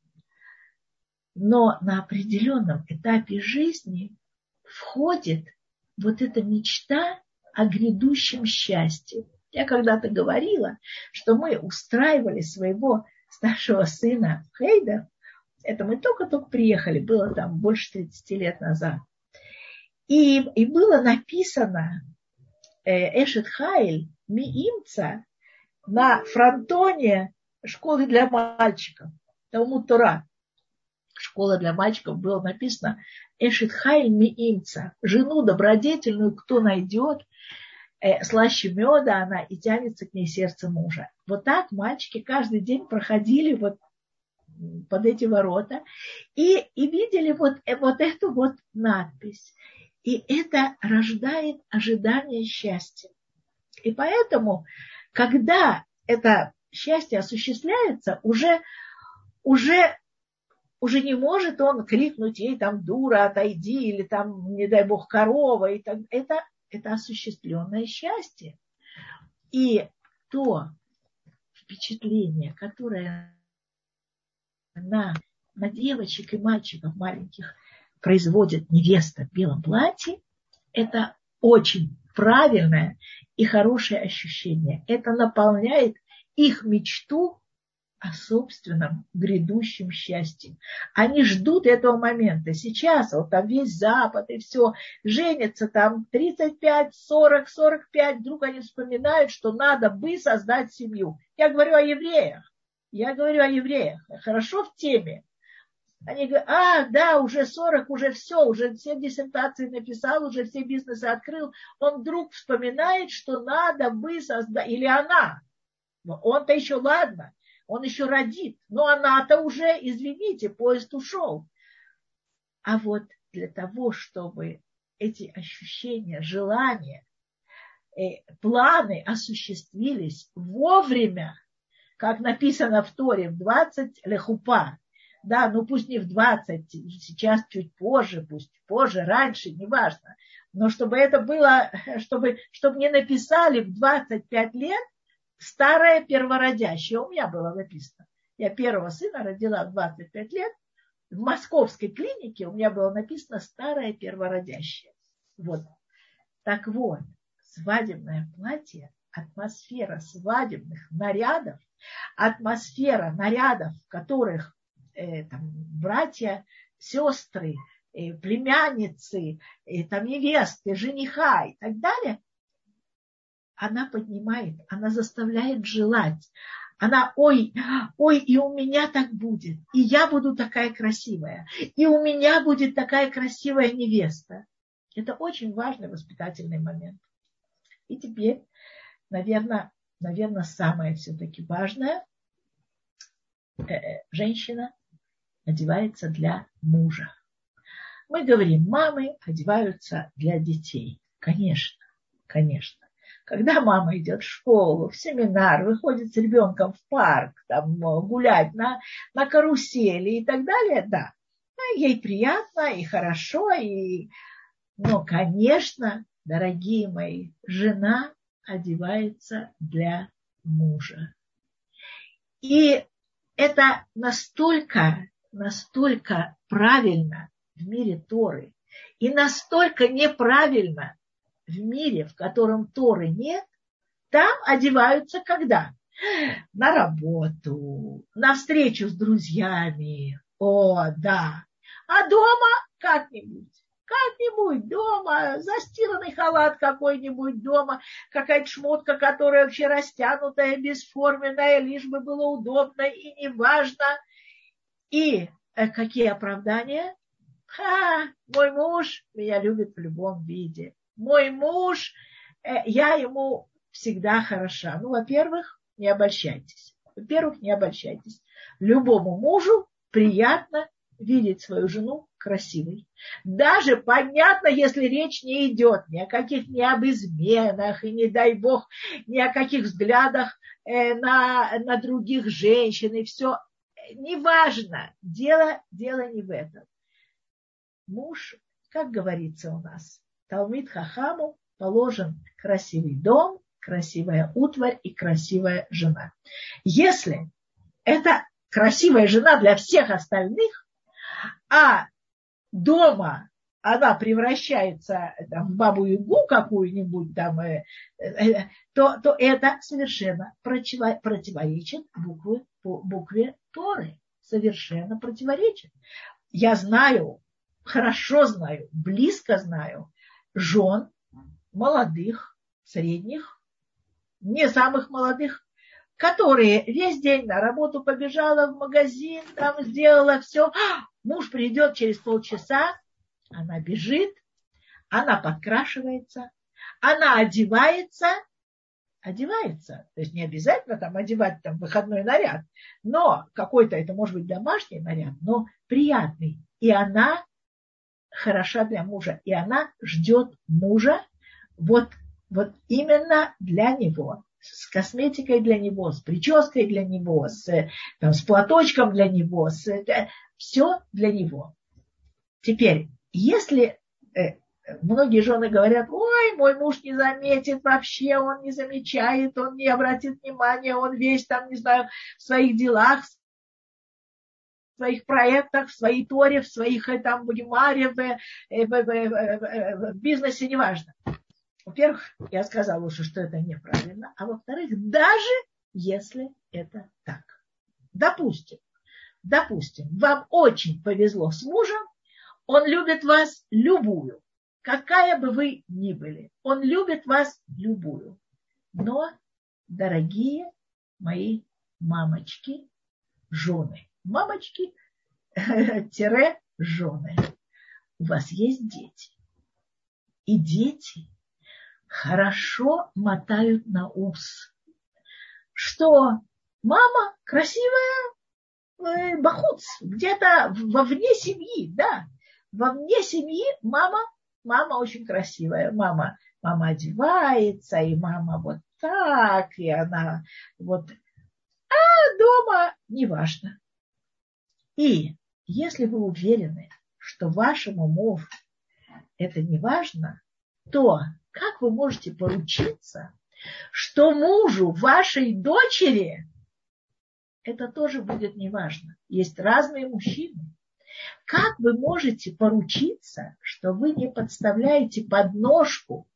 Но на определенном этапе жизни входит вот эта мечта о грядущем счастье. Я когда-то говорила, что мы устраивали своего старшего сына Хейда. Это мы только-только приехали, было там больше 30 лет назад. И, и было написано э, Эшет Хайль Миимца на фронтоне школы для мальчиков, Талмуд Тора. Школа для мальчиков было написано Эшет Хайль Миимца. Жену добродетельную кто найдет, э, слаще меда она и тянется к ней сердце мужа. Вот так мальчики каждый день проходили вот под эти ворота и, и видели вот, э, вот эту вот надпись. И это рождает ожидание счастья. И поэтому, когда это счастье осуществляется, уже, уже, уже не может он крикнуть ей там дура, отойди, или там, не дай бог, корова. И так. Это, это осуществленное счастье. И то впечатление, которое на, на девочек и мальчиков маленьких производит невеста в белом платье, это очень правильное и хорошее ощущение. Это наполняет их мечту о собственном грядущем счастье. Они ждут этого момента. Сейчас вот там весь Запад и все женятся там 35, 40, 45. Вдруг они вспоминают, что надо бы создать семью. Я говорю о евреях. Я говорю о евреях. Хорошо в теме. Они говорят, а, да, уже 40, уже все, уже все диссертации написал, уже все бизнесы открыл. Он вдруг вспоминает, что надо бы создать, или она. Он-то еще ладно, он еще родит, но она-то уже, извините, поезд ушел. А вот для того, чтобы эти ощущения, желания, э, планы осуществились вовремя, как написано в Торе, в 20 лехупа, да, ну пусть не в 20, сейчас чуть позже, пусть позже, раньше, неважно, но чтобы это было, чтобы, чтобы не написали в 25 лет старая первородящая. У меня было написано. Я первого сына родила в 25 лет. В московской клинике у меня было написано старая первородящая. Вот. Так вот, свадебное платье, атмосфера свадебных нарядов, атмосфера нарядов, в которых э, там, братья, сестры, э, племянницы, э, там, невесты, жениха и так далее, она поднимает, она заставляет желать. Она, ой, ой, и у меня так будет, и я буду такая красивая, и у меня будет такая красивая невеста. Это очень важный воспитательный момент. И теперь, наверное, наверное, самое все-таки важное, женщина одевается для мужа. Мы говорим, мамы одеваются для детей. Конечно, конечно. Когда мама идет в школу, в семинар, выходит с ребенком в парк, там, гулять на, на карусели и так далее, да, ей приятно и хорошо, и... но, конечно, дорогие мои, жена одевается для мужа. И это настолько настолько правильно в мире Торы и настолько неправильно в мире, в котором Торы нет, там одеваются когда? На работу, на встречу с друзьями. О, да. А дома как-нибудь. Как-нибудь дома, застиранный халат какой-нибудь дома, какая-то шмотка, которая вообще растянутая, бесформенная, лишь бы было удобно и неважно. И э, какие оправдания? Ха, мой муж меня любит в любом виде. Мой муж, э, я ему всегда хороша. Ну, во-первых, не обольщайтесь. Во-первых, не обольщайтесь. Любому мужу приятно видеть свою жену красивой. Даже понятно, если речь не идет ни о каких ни об изменах, и не дай бог, ни о каких взглядах э, на, на других женщин, и все неважно, дело, дело не в этом. Муж, как говорится у нас, Талмит Хахаму положен красивый дом, красивая утварь и красивая жена. Если это красивая жена для всех остальных, а дома она превращается там, в бабу-ягу какую-нибудь, там, э, э, то, то это совершенно противо, противоречит букве, букве Торы. Совершенно противоречит. Я знаю, хорошо знаю, близко знаю жен молодых, средних, не самых молодых, которые весь день на работу побежала в магазин, там сделала все. Муж придет через полчаса, она бежит, она подкрашивается, она одевается, одевается. То есть не обязательно там одевать там выходной наряд, но какой-то, это может быть домашний наряд, но приятный. И она хороша для мужа, и она ждет мужа вот, вот именно для него с косметикой для него, с прической для него, с, там, с платочком для него, с, э, все для него. Теперь, если э, многие жены говорят, ой, мой муж не заметит вообще, он не замечает, он не обратит внимания, он весь там, не знаю, в своих делах, в своих проектах, в своей торе, в своих э, там будимаре, в, в, в, в, в бизнесе, неважно. Во-первых, я сказала уже, что это неправильно. А во-вторых, даже если это так. Допустим, допустим, вам очень повезло с мужем, он любит вас любую, какая бы вы ни были. Он любит вас любую. Но, дорогие мои мамочки, жены, мамочки, тире жены, у вас есть дети. И дети хорошо мотают на ус, что? Мама красивая э, бахуц, где-то вовне семьи, да, вовне семьи мама, мама очень красивая, мама, мама одевается, и мама вот так, и она вот, а дома неважно. И если вы уверены, что вашему мужу это не важно, то как вы можете поручиться, что мужу вашей дочери это тоже будет неважно. Есть разные мужчины. Как вы можете поручиться, что вы не подставляете подножку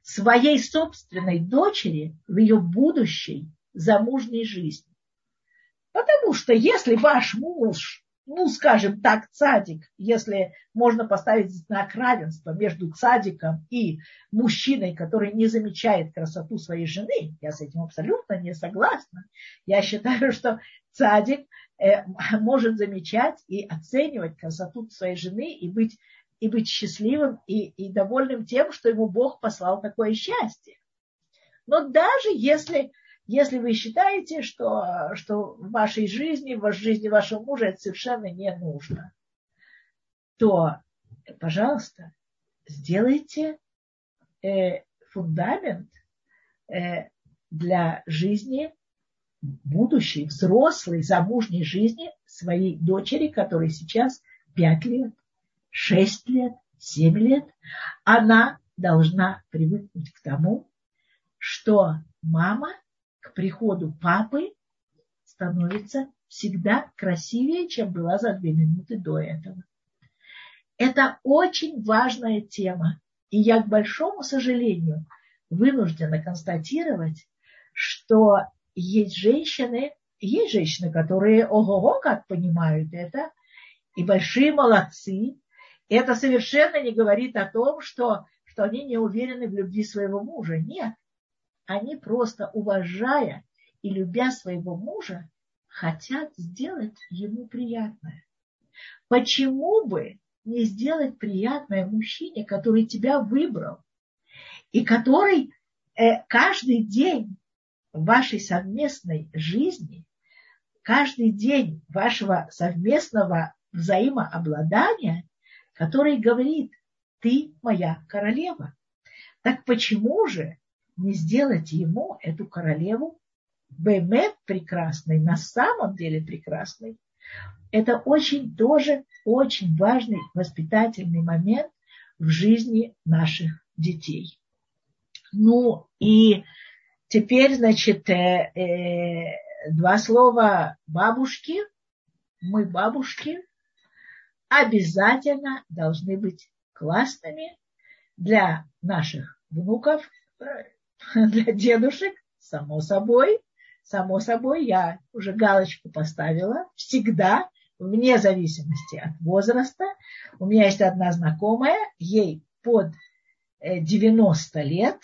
своей собственной дочери в ее будущей замужней жизни? Потому что если ваш муж ну, скажем так, цадик, если можно поставить знак равенства между цадиком и мужчиной, который не замечает красоту своей жены, я с этим абсолютно не согласна. Я считаю, что цадик э, может замечать и оценивать красоту своей жены и быть, и быть счастливым и, и довольным тем, что ему Бог послал такое счастье. Но даже если если вы считаете, что, что в вашей жизни, в жизни вашего мужа это совершенно не нужно, то, пожалуйста, сделайте э, фундамент э, для жизни будущей, взрослой, замужней жизни своей дочери, которой сейчас 5 лет, 6 лет, 7 лет. Она должна привыкнуть к тому, что мама приходу папы становится всегда красивее, чем была за две минуты до этого. Это очень важная тема. И я, к большому сожалению, вынуждена констатировать, что есть женщины, есть женщины, которые ого-го как понимают это, и большие молодцы. Это совершенно не говорит о том, что, что они не уверены в любви своего мужа. Нет они просто уважая и любя своего мужа, хотят сделать ему приятное. Почему бы не сделать приятное мужчине, который тебя выбрал, и который э, каждый день вашей совместной жизни, каждый день вашего совместного взаимообладания, который говорит, ты моя королева. Так почему же не сделать ему, эту королеву, Бемет прекрасной, на самом деле прекрасной. Это очень тоже очень важный воспитательный момент в жизни наших детей. Ну и теперь, значит, э, э, два слова бабушки, мы, бабушки, обязательно должны быть классными для наших внуков, для дедушек, само собой. Само собой, я уже галочку поставила. Всегда, вне зависимости от возраста. У меня есть одна знакомая, ей под 90 э, лет.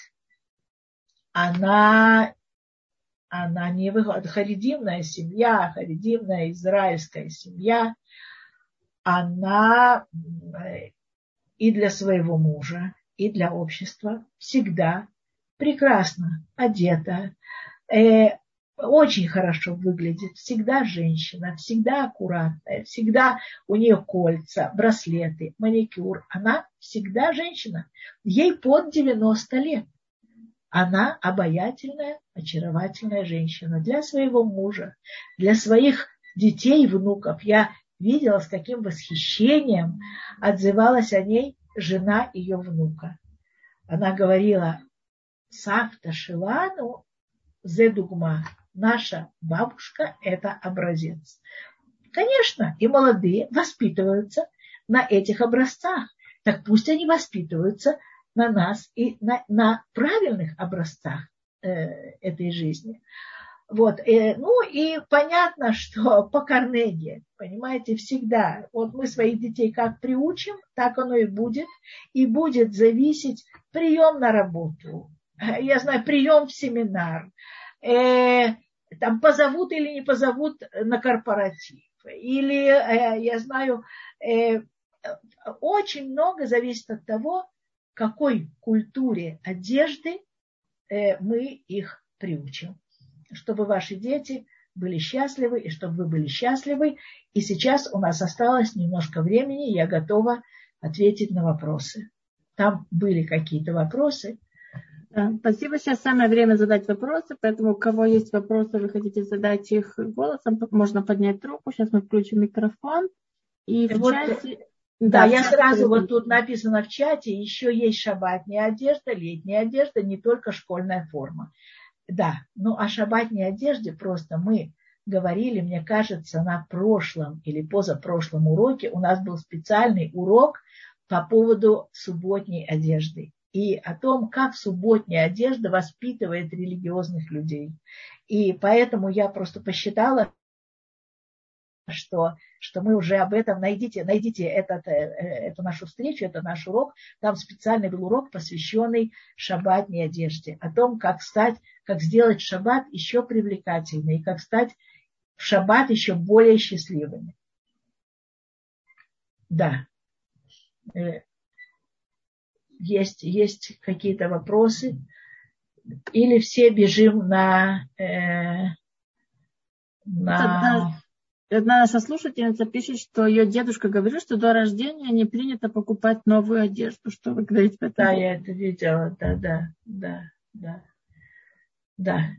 Она, она не выходит, харидимная семья, харидимная израильская семья. Она э, и для своего мужа, и для общества всегда прекрасно одета, э, очень хорошо выглядит, всегда женщина, всегда аккуратная, всегда у нее кольца, браслеты, маникюр. Она всегда женщина. Ей под 90 лет. Она обаятельная, очаровательная женщина для своего мужа, для своих детей и внуков. Я видела, с каким восхищением отзывалась о ней жена ее внука. Она говорила, Савта Шилану Зедугма, наша бабушка – это образец. Конечно, и молодые воспитываются на этих образцах. Так пусть они воспитываются на нас и на, на правильных образцах э, этой жизни. Вот. Э, ну и понятно, что по Карнеге, понимаете, всегда, вот мы своих детей как приучим, так оно и будет, и будет зависеть прием на работу, я знаю, прием в семинар, э, там позовут или не позовут на корпоратив, или, э, я знаю, э, очень много зависит от того, какой культуре одежды э, мы их приучим чтобы ваши дети были счастливы и чтобы вы были счастливы. И сейчас у нас осталось немножко времени, я готова ответить на вопросы. Там были какие-то вопросы. Да, спасибо. Сейчас самое время задать вопросы, поэтому у кого есть вопросы, вы хотите задать их голосом, можно поднять руку. Сейчас мы включим микрофон. И в вот, чате... Да, да я сразу, вот тут написано в чате, еще есть шабатная одежда, летняя одежда, не только школьная форма. Да, ну о шабатней одежде просто мы говорили, мне кажется, на прошлом или позапрошлом уроке у нас был специальный урок по поводу субботней одежды и о том, как субботняя одежда воспитывает религиозных людей. И поэтому я просто посчитала, что, что мы уже об этом найдите, найдите этот, э, эту нашу встречу, это наш урок. Там специальный был урок, посвященный шаббатней одежде, о том, как стать, как сделать шаббат еще привлекательнее, как стать в шаббат еще более счастливыми. Да. Есть, есть какие-то вопросы? Или все бежим на, э, на одна наша слушательница пишет, что ее дедушка говорит, что до рождения не принято покупать новую одежду. Что вы говорите по этому? Да, я это видела, да, да, да, да, да.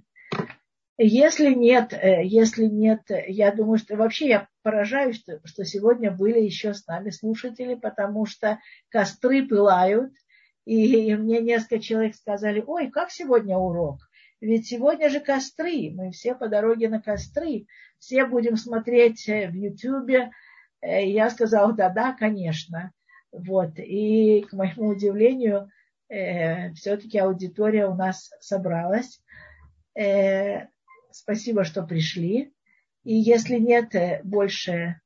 Если нет, э, если нет, я думаю, что вообще я поражаюсь, что, что сегодня были еще с нами слушатели, потому что костры пылают, и, и мне несколько человек сказали, ой, как сегодня урок? Ведь сегодня же костры, мы все по дороге на костры, все будем смотреть э, в Ютубе. Э, я сказала, да-да, конечно. Вот. И, к моему удивлению, э, все-таки аудитория у нас собралась. Э, спасибо, что пришли. И если нет э, больше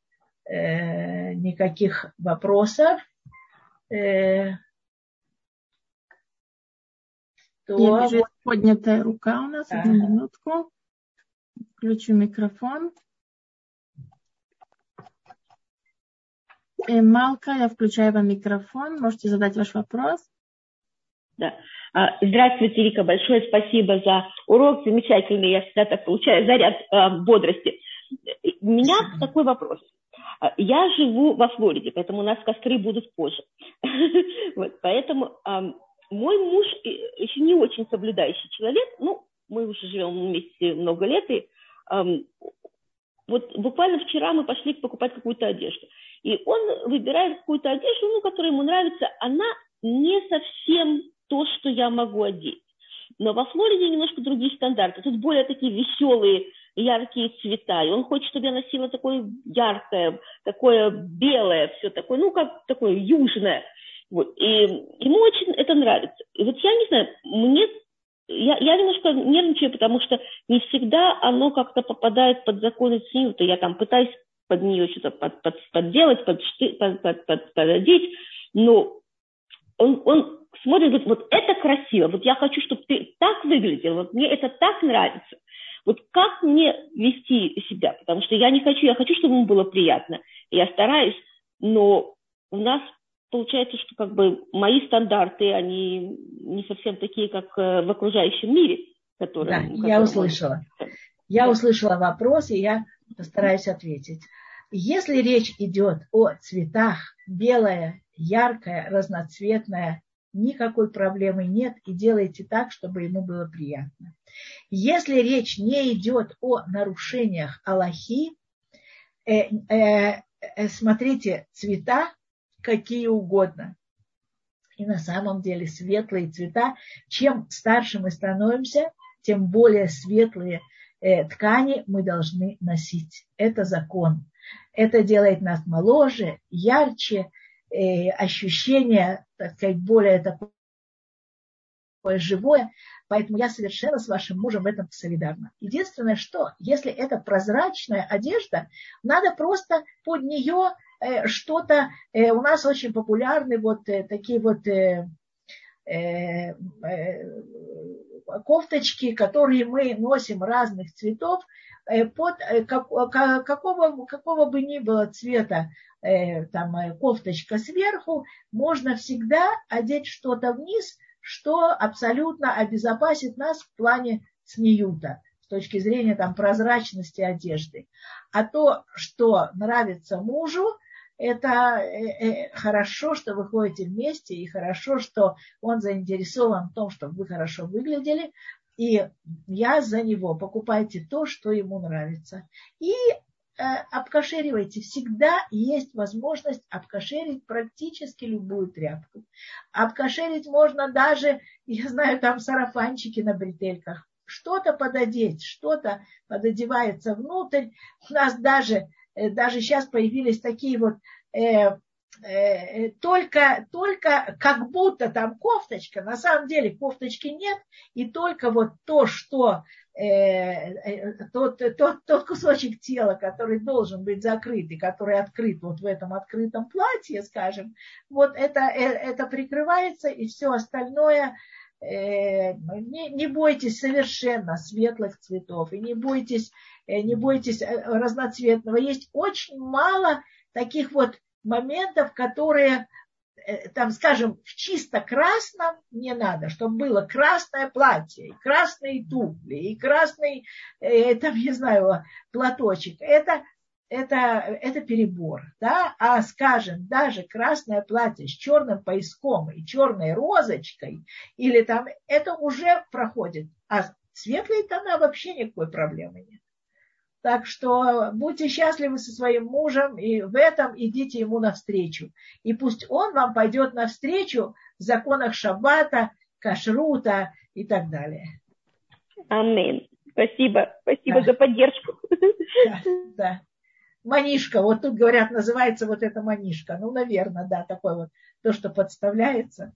э, никаких вопросов, э, то... Я вижу, поднятая рука у нас. Одну минутку. Включу микрофон. И э, Малка, я включаю вам микрофон. Можете задать ваш вопрос. Да. А, здравствуйте, Рика. Большое спасибо за урок. Замечательный. Я всегда так получаю заряд э, бодрости. У меня такой вопрос. А, я живу во Флориде, поэтому у нас костры будут позже. вот, поэтому мой муж еще не очень соблюдающий человек, ну, мы уже живем вместе много лет, и эм, вот буквально вчера мы пошли покупать какую-то одежду, и он выбирает какую-то одежду, ну, которая ему нравится, она не совсем то, что я могу одеть. Но во Флориде немножко другие стандарты. Тут более такие веселые яркие цвета, и он хочет, чтобы я носила такое яркое, такое белое, все такое, ну, как такое южное. Вот. И ему очень это нравится. И вот я не знаю, мне я, я немножко нервничаю, потому что не всегда оно как-то попадает под законы Цниута. Я там пытаюсь под нее что-то под, под, подделать, под, под, под, под, пододеть, но он, он смотрит, говорит, вот это красиво, вот я хочу, чтобы ты так выглядел, вот мне это так нравится. Вот как мне вести себя? Потому что я не хочу, я хочу, чтобы ему было приятно. Я стараюсь, но у нас получается, что как бы мои стандарты, они не совсем такие, как э, в окружающем мире. Который, да, я услышала. Я да. услышала вопрос, и я постараюсь ответить. Если речь идет о цветах, белое, яркое, разноцветное, никакой проблемы нет, и делайте так, чтобы ему было приятно. Если речь не идет о нарушениях Аллахи, э, э, э, смотрите, цвета какие угодно. И на самом деле светлые цвета, чем старше мы становимся, тем более светлые э, ткани мы должны носить. Это закон. Это делает нас моложе, ярче, э, ощущение, так сказать, более такое живое. Поэтому я совершенно с вашим мужем в этом солидарна. Единственное, что если это прозрачная одежда, надо просто под нее э, что-то... Э, у нас очень популярны вот э, такие вот кофточки, которые мы носим разных цветов, под какого, какого бы ни было цвета там, кофточка сверху, можно всегда одеть что-то вниз, что абсолютно обезопасит нас в плане снеюта с точки зрения там, прозрачности одежды. А то, что нравится мужу, это э, э, хорошо, что вы ходите вместе, и хорошо, что он заинтересован в том, чтобы вы хорошо выглядели, и я за него. Покупайте то, что ему нравится. И э, обкашеривайте. Всегда есть возможность обкашерить практически любую тряпку. Обкашерить можно даже, я знаю, там сарафанчики на бретельках. Что-то пододеть, что-то пододевается внутрь. У нас даже Э, даже сейчас появились такие вот э, только, только как будто там кофточка, на самом деле кофточки нет, и только вот то, что тот, тот, тот кусочек тела, который должен быть закрыт и который открыт вот в этом открытом платье, скажем, вот это, это прикрывается, и все остальное не, не бойтесь совершенно светлых цветов, и не бойтесь Э, не бойтесь э, разноцветного. Есть очень мало таких вот моментов, которые э, там, скажем, в чисто красном не надо, чтобы было красное платье, и красные туфли, и красный, там, не знаю, платочек. Это, это, это перебор, да, а, скажем, даже красное платье с черным пояском и черной розочкой, или там, это уже проходит, а светлые тона вообще никакой проблемы нет. Так что будьте счастливы со своим мужем и в этом идите ему навстречу. И пусть он вам пойдет навстречу в законах шаббата, кашрута и так далее. Амин. Спасибо. Спасибо да. за поддержку. Да, да. Манишка, вот тут говорят, называется вот эта манишка. Ну, наверное, да, такой вот, то, что подставляется.